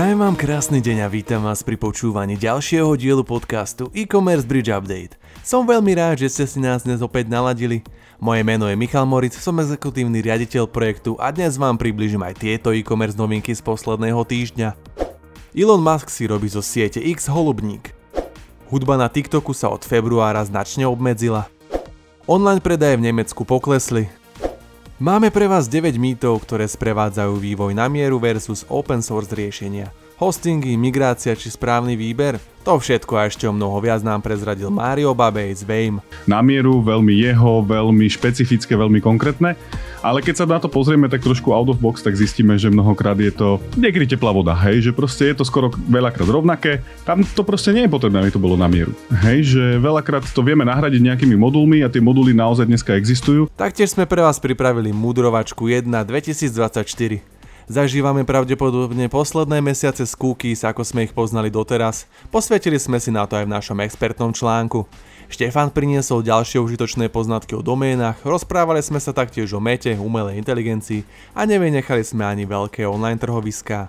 Prajem vám krásny deň a vítam vás pri počúvaní ďalšieho dielu podcastu e-commerce Bridge Update. Som veľmi rád, že ste si nás dnes opäť naladili. Moje meno je Michal Moritz, som exekutívny riaditeľ projektu a dnes vám približím aj tieto e-commerce novinky z posledného týždňa. Elon Musk si robí zo siete X holubník. Hudba na TikToku sa od februára značne obmedzila. Online predaje v Nemecku poklesli, Máme pre vás 9 mýtov, ktoré sprevádzajú vývoj na mieru versus open source riešenia. Hostingy, migrácia či správny výber? To všetko a ešte o mnoho viac nám prezradil Mario Babej z Vame. Na mieru, veľmi jeho, veľmi špecifické, veľmi konkrétne. Ale keď sa na to pozrieme tak trošku out of box, tak zistíme, že mnohokrát je to niekedy teplá voda, hej, že proste je to skoro veľakrát rovnaké. Tam to proste nie je potrebné, aby to bolo na mieru. Hej, že veľakrát to vieme nahradiť nejakými modulmi a tie moduly naozaj dneska existujú. Taktiež sme pre vás pripravili mudrovačku 1 2024. Zažívame pravdepodobne posledné mesiace z cookies, ako sme ich poznali doteraz. Posvetili sme si na to aj v našom expertnom článku. Štefan priniesol ďalšie užitočné poznatky o doménach, rozprávali sme sa taktiež o mete, umelej inteligencii a nevynechali sme ani veľké online trhoviská.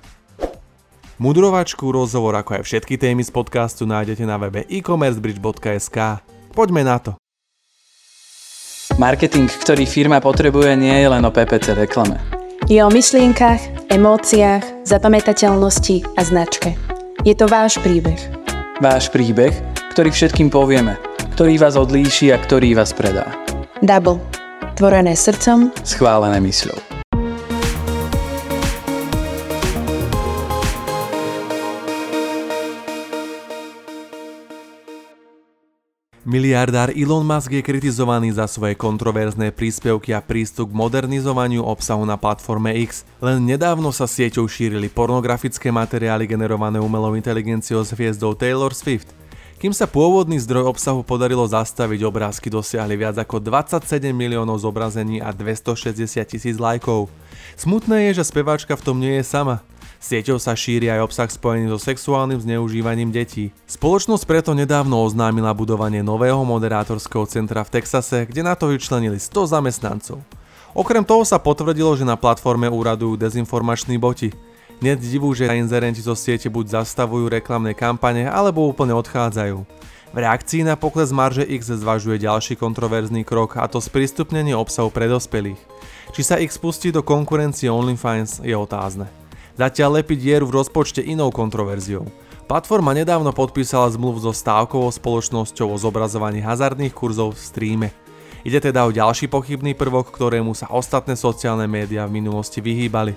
Mudrovačku, rozhovor ako aj všetky témy z podcastu nájdete na webe e-commercebridge.sk. Poďme na to. Marketing, ktorý firma potrebuje, nie je len o PPC reklame. Je o myšlienkach, emóciách, zapamätateľnosti a značke. Je to váš príbeh. Váš príbeh, ktorý všetkým povieme, ktorý vás odlíši a ktorý vás predá. Double. Tvorené srdcom, schválené mysľou. Miliardár Elon Musk je kritizovaný za svoje kontroverzné príspevky a prístup k modernizovaniu obsahu na platforme X. Len nedávno sa sieťou šírili pornografické materiály generované umelou inteligenciou s hviezdou Taylor Swift. Kým sa pôvodný zdroj obsahu podarilo zastaviť, obrázky dosiahli viac ako 27 miliónov zobrazení a 260 tisíc lajkov. Smutné je, že speváčka v tom nie je sama. Sieťou sa šíri aj obsah spojený so sexuálnym zneužívaním detí. Spoločnosť preto nedávno oznámila budovanie nového moderátorského centra v Texase, kde na to vyčlenili 100 zamestnancov. Okrem toho sa potvrdilo, že na platforme úradujú dezinformační boti. Nie divu, že inzerenti zo siete buď zastavujú reklamné kampane, alebo úplne odchádzajú. V reakcii na pokles marže X zvažuje ďalší kontroverzný krok, a to sprístupnenie obsahu pre dospelých. Či sa X pustí do konkurencie OnlyFans je otázne. Zatiaľ lepí dieru v rozpočte inou kontroverziou. Platforma nedávno podpísala zmluv so stávkovou spoločnosťou o zobrazovaní hazardných kurzov v streame. Ide teda o ďalší pochybný prvok, ktorému sa ostatné sociálne médiá v minulosti vyhýbali.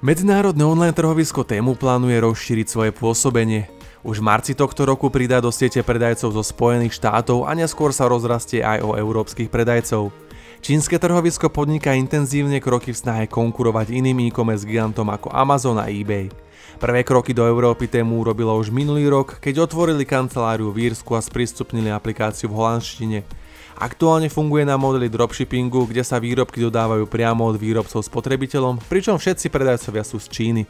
Medzinárodné online trhovisko tému plánuje rozšíriť svoje pôsobenie. Už v marci tohto roku pridá do siete predajcov zo Spojených štátov a neskôr sa rozrastie aj o európskych predajcov. Čínske trhovisko podniká intenzívne kroky v snahe konkurovať iným e-commerce gigantom ako Amazon a eBay. Prvé kroky do Európy tému urobilo už minulý rok, keď otvorili kanceláriu v Írsku a sprístupnili aplikáciu v holandštine. Aktuálne funguje na modeli dropshippingu, kde sa výrobky dodávajú priamo od výrobcov spotrebiteľom, pričom všetci predajcovia sú z Číny.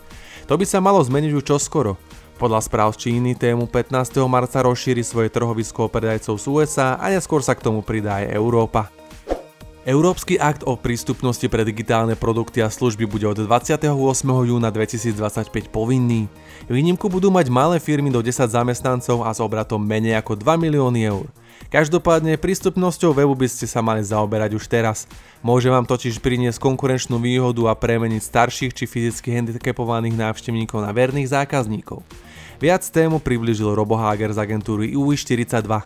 To by sa malo zmeniť už čoskoro. Podľa správ z Číny tému 15. marca rozšíri svoje trhovisko predajcov z USA a neskôr sa k tomu pridá aj Európa. Európsky akt o prístupnosti pre digitálne produkty a služby bude od 28. júna 2025 povinný. Výnimku budú mať malé firmy do 10 zamestnancov a s obratom menej ako 2 milióny eur. Každopádne prístupnosťou webu by ste sa mali zaoberať už teraz. Môže vám totiž priniesť konkurenčnú výhodu a premeniť starších či fyzicky handicapovaných návštevníkov na verných zákazníkov. Viac tému priblížil Robo Hager z agentúry UI42.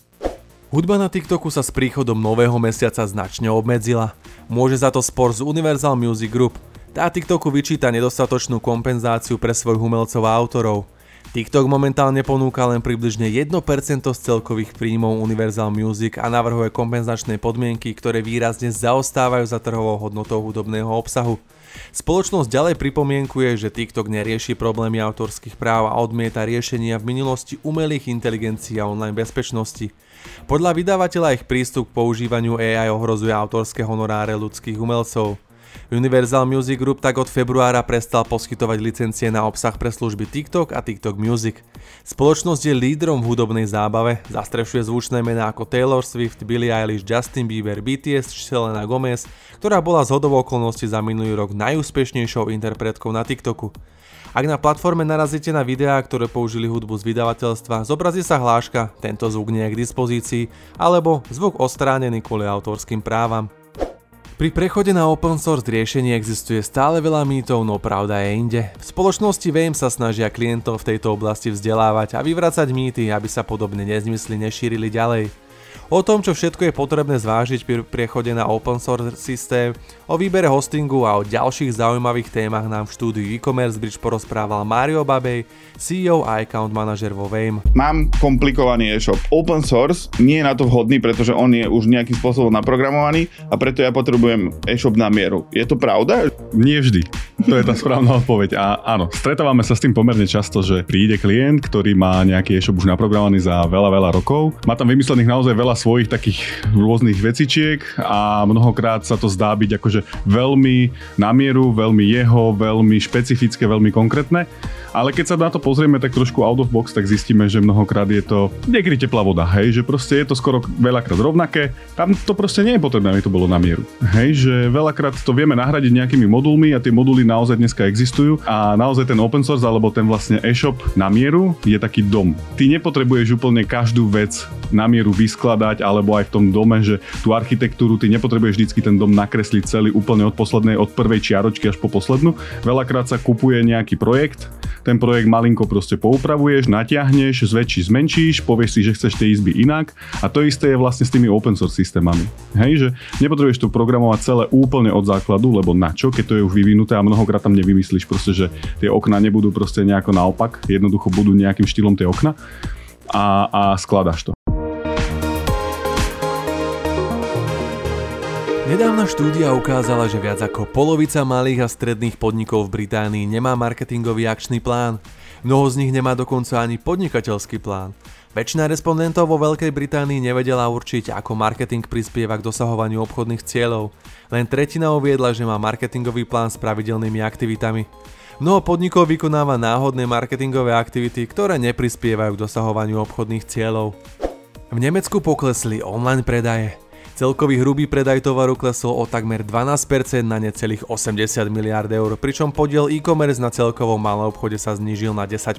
Hudba na TikToku sa s príchodom nového mesiaca značne obmedzila. Môže za to spor z Universal Music Group. Tá TikToku vyčíta nedostatočnú kompenzáciu pre svojich umelcov a autorov. TikTok momentálne ponúka len približne 1% z celkových príjmov Universal Music a navrhuje kompenzačné podmienky, ktoré výrazne zaostávajú za trhovou hodnotou hudobného obsahu. Spoločnosť ďalej pripomienkuje, že TikTok nerieši problémy autorských práv a odmieta riešenia v minulosti umelých inteligencií a online bezpečnosti. Podľa vydavateľa ich prístup k používaniu AI ohrozuje autorské honoráre ľudských umelcov. Universal Music Group tak od februára prestal poskytovať licencie na obsah pre služby TikTok a TikTok Music. Spoločnosť je lídrom v hudobnej zábave, zastrešuje zvučné mená ako Taylor Swift, Billie Eilish, Justin Bieber, BTS či Selena Gomez, ktorá bola z hodovou okolností za minulý rok najúspešnejšou interpretkou na TikToku. Ak na platforme narazíte na videá, ktoré použili hudbu z vydavateľstva, zobrazí sa hláška, tento zvuk nie je k dispozícii, alebo zvuk ostránený kvôli autorským právam. Pri prechode na open source riešenie existuje stále veľa mýtov, no pravda je inde. V spoločnosti VEM sa snažia klientov v tejto oblasti vzdelávať a vyvracať mýty, aby sa podobne nezmysly nešírili ďalej. O tom, čo všetko je potrebné zvážiť pri priechode na open source systém, o výbere hostingu a o ďalších zaujímavých témach nám v štúdiu e-commerce bridge porozprával Mario Babej, CEO a account manažer vo VAME. Mám komplikovaný e-shop. Open source nie je na to vhodný, pretože on je už nejakým spôsobom naprogramovaný a preto ja potrebujem e-shop na mieru. Je to pravda? Nie vždy. To je tá správna odpoveď. A áno, stretávame sa s tým pomerne často, že príde klient, ktorý má nejaký e-shop už naprogramovaný za veľa, veľa rokov. Má tam vymyslených naozaj veľa svojich takých rôznych vecičiek a mnohokrát sa to zdá byť akože veľmi na mieru, veľmi jeho, veľmi špecifické, veľmi konkrétne. Ale keď sa na to pozrieme tak trošku out of box, tak zistíme, že mnohokrát je to niekedy teplá voda, hej, že proste je to skoro veľakrát rovnaké, tam to proste nie je potrebné, aby to bolo na mieru. Hej, že veľakrát to vieme nahradiť nejakými modulmi a tie moduly naozaj dneska existujú a naozaj ten open source alebo ten vlastne e-shop na mieru je taký dom. Ty nepotrebuješ úplne každú vec na mieru vyskladať alebo aj v tom dome, že tú architektúru ty nepotrebuješ vždycky ten dom nakresliť celý úplne od poslednej, od prvej čiaročky až po poslednú. Veľakrát sa kupuje nejaký projekt, ten projekt malinko proste poupravuješ, natiahneš, zväčšíš, zmenšíš, povieš si, že chceš tie izby inak a to isté je vlastne s tými open source systémami. Hej, že nepotrebuješ to programovať celé úplne od základu, lebo na čo, keď to je už vyvinuté a mnohokrát tam nevymyslíš proste, že tie okna nebudú proste nejako naopak, jednoducho budú nejakým štýlom tie okna a, a skladaš to. Nedávna štúdia ukázala, že viac ako polovica malých a stredných podnikov v Británii nemá marketingový akčný plán. Mnoho z nich nemá dokonca ani podnikateľský plán. Väčšina respondentov vo Veľkej Británii nevedela určiť, ako marketing prispieva k dosahovaniu obchodných cieľov. Len tretina uviedla, že má marketingový plán s pravidelnými aktivitami. Mnoho podnikov vykonáva náhodné marketingové aktivity, ktoré neprispievajú k dosahovaniu obchodných cieľov. V Nemecku poklesli online predaje. Celkový hrubý predaj tovaru klesol o takmer 12% na necelých 80 miliard eur, pričom podiel e-commerce na celkovom malom obchode sa znížil na 10%.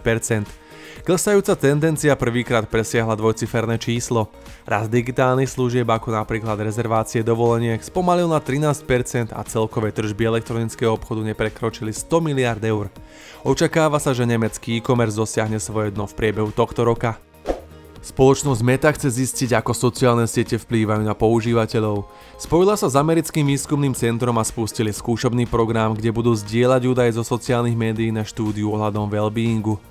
Klesajúca tendencia prvýkrát presiahla dvojciferné číslo. Raz digitálnych služieb ako napríklad rezervácie dovoleniek spomalil na 13% a celkové tržby elektronického obchodu neprekročili 100 miliard eur. Očakáva sa, že nemecký e-commerce dosiahne svoje dno v priebehu tohto roka. Spoločnosť Meta chce zistiť, ako sociálne siete vplývajú na používateľov. Spojila sa s americkým výskumným centrom a spustili skúšobný program, kde budú zdieľať údaje zo sociálnych médií na štúdiu ohľadom well-beingu.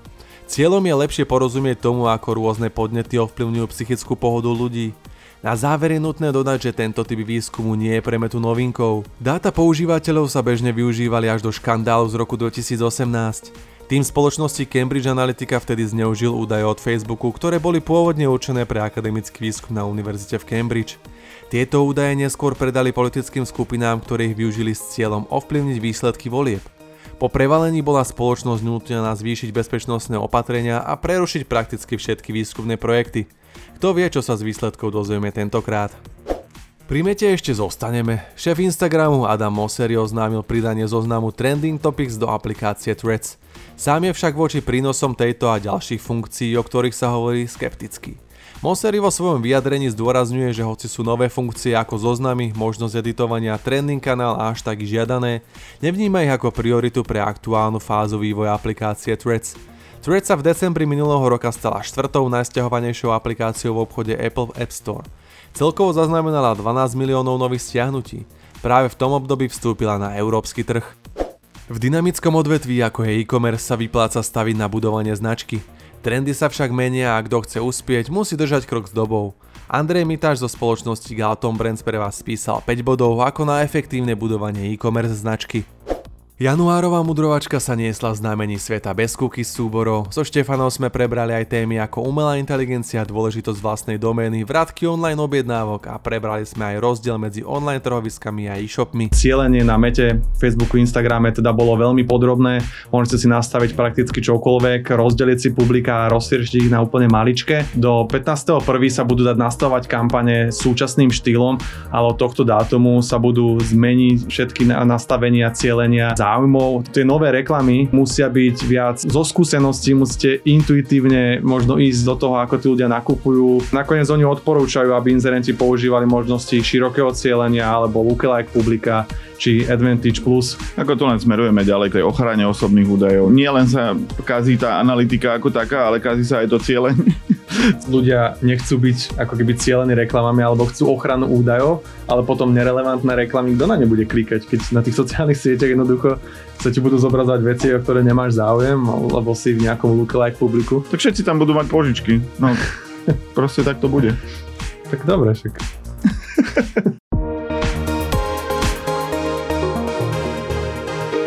Cieľom je lepšie porozumieť tomu, ako rôzne podnety ovplyvňujú psychickú pohodu ľudí. Na záver je nutné dodať, že tento typ výskumu nie je premetu novinkou. Dáta používateľov sa bežne využívali až do škandálu z roku 2018. Tým spoločnosti Cambridge Analytica vtedy zneužil údaje od Facebooku, ktoré boli pôvodne určené pre akademický výskum na univerzite v Cambridge. Tieto údaje neskôr predali politickým skupinám, ktoré ich využili s cieľom ovplyvniť výsledky volieb. Po prevalení bola spoločnosť nútená zvýšiť bezpečnostné opatrenia a prerušiť prakticky všetky výskumné projekty. Kto vie, čo sa z výsledkov dozvieme tentokrát. Pri mete ešte zostaneme. Šéf Instagramu Adam Mosseri oznámil pridanie zoznamu Trending Topics do aplikácie Threads. Sám je však voči prínosom tejto a ďalších funkcií, o ktorých sa hovorí, skeptický. Mosseri vo svojom vyjadrení zdôrazňuje, že hoci sú nové funkcie ako zoznamy, možnosť editovania, trending kanál a až tak žiadané, nevníma ich ako prioritu pre aktuálnu fázu vývoja aplikácie Threads. Threads sa v decembri minulého roka stala štvrtou najsťahovanejšou aplikáciou v obchode Apple App Store. Celkovo zaznamenala 12 miliónov nových stiahnutí. Práve v tom období vstúpila na európsky trh. V dynamickom odvetví ako je e-commerce sa vypláca staviť na budovanie značky. Trendy sa však menia a kto chce uspieť, musí držať krok s dobou. Andrej Mitáš zo spoločnosti Galton Brands pre vás spísal 5 bodov ako na efektívne budovanie e-commerce značky. Januárová mudrovačka sa niesla v znamení sveta bez cookies súborov. So Štefanom sme prebrali aj témy ako umelá inteligencia, dôležitosť vlastnej domény, vratky online objednávok a prebrali sme aj rozdiel medzi online trhoviskami a e-shopmi. Cielenie na mete, Facebooku, Instagrame teda bolo veľmi podrobné. Môžete si nastaviť prakticky čokoľvek, rozdeliť si publika a rozšíriť ich na úplne maličké. Do 15.1. sa budú dať nastavovať kampane súčasným štýlom, ale od tohto dátumu sa budú zmeniť všetky nastavenia, cielenia, záujmov. Tie nové reklamy musia byť viac zo skúseností, musíte intuitívne možno ísť do toho, ako tí ľudia nakupujú. Nakoniec oni odporúčajú, aby inzerenti používali možnosti širokého cieľenia alebo lookalike publika či Advantage Plus. Ako tu len smerujeme ďalej k tej ochrane osobných údajov. Nie len sa kazí tá analytika ako taká, ale kazí sa aj to cieľenie. Ľudia nechcú byť ako keby cieľení reklamami alebo chcú ochranu údajov, ale potom nerelevantné reklamy, kto na ne bude klikať, keď na tých sociálnych sieťach jednoducho sa ti budú zobrazovať veci, o ktoré nemáš záujem, alebo si v nejakom lookalike publiku. Tak všetci tam budú mať požičky. No, proste tak to bude. Tak dobre, však.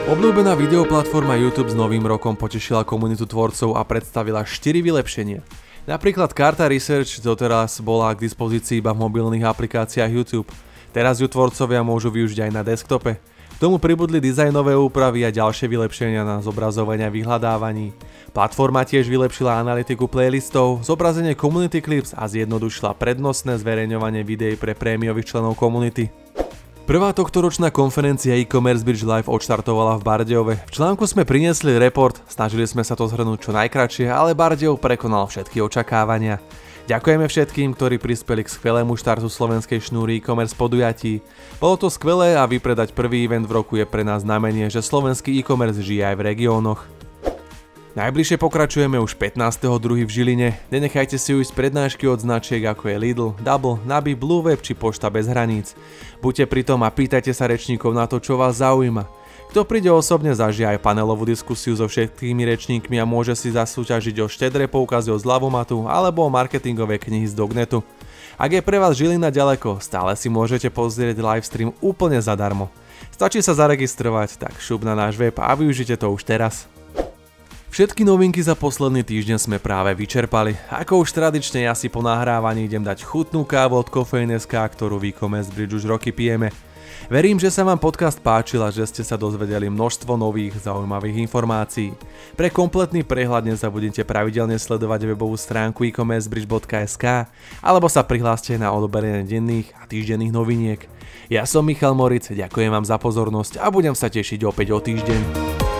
Obľúbená videoplatforma YouTube s novým rokom potešila komunitu tvorcov a predstavila 4 vylepšenia. Napríklad karta Research doteraz bola k dispozícii iba v mobilných aplikáciách YouTube. Teraz ju tvorcovia môžu využiť aj na desktope. K tomu pribudli dizajnové úpravy a ďalšie vylepšenia na zobrazovanie vyhľadávaní. Platforma tiež vylepšila analytiku playlistov, zobrazenie community clips a zjednodušila prednostné zverejňovanie videí pre prémiových členov komunity. Prvá tohtoročná konferencia e-commerce Bridge Live odštartovala v Bardejove. V článku sme priniesli report, snažili sme sa to zhrnúť čo najkračšie, ale Bardejov prekonal všetky očakávania. Ďakujeme všetkým, ktorí prispeli k skvelému štartu slovenskej šnúry e-commerce podujatí. Bolo to skvelé a vypredať prvý event v roku je pre nás znamenie, že slovenský e-commerce žije aj v regiónoch. Najbližšie pokračujeme už 15.2. v Žiline. Nenechajte si ujsť prednášky od značiek ako je Lidl, Double, Nabi, Blue či Pošta bez hraníc. Buďte pri tom a pýtajte sa rečníkov na to, čo vás zaujíma. Kto príde osobne zažije aj panelovú diskusiu so všetkými rečníkmi a môže si zasúťažiť o štedré poukazy od zľavomatu alebo o marketingové knihy z Dognetu. Ak je pre vás Žilina ďaleko, stále si môžete pozrieť livestream úplne zadarmo. Stačí sa zaregistrovať, tak šup na náš web a využite to už teraz. Všetky novinky za posledný týždeň sme práve vyčerpali. Ako už tradične ja si po nahrávaní idem dať chutnú kávu od Kofein.sk, ktorú v e-commerce bridge už roky pijeme. Verím, že sa vám podcast páčil a že ste sa dozvedeli množstvo nových zaujímavých informácií. Pre kompletný prehľad nezabudnite pravidelne sledovať webovú stránku e-commercebridge.sk alebo sa prihláste na odoberenie denných a týždenných noviniek. Ja som Michal Moric, ďakujem vám za pozornosť a budem sa tešiť opäť o týždeň.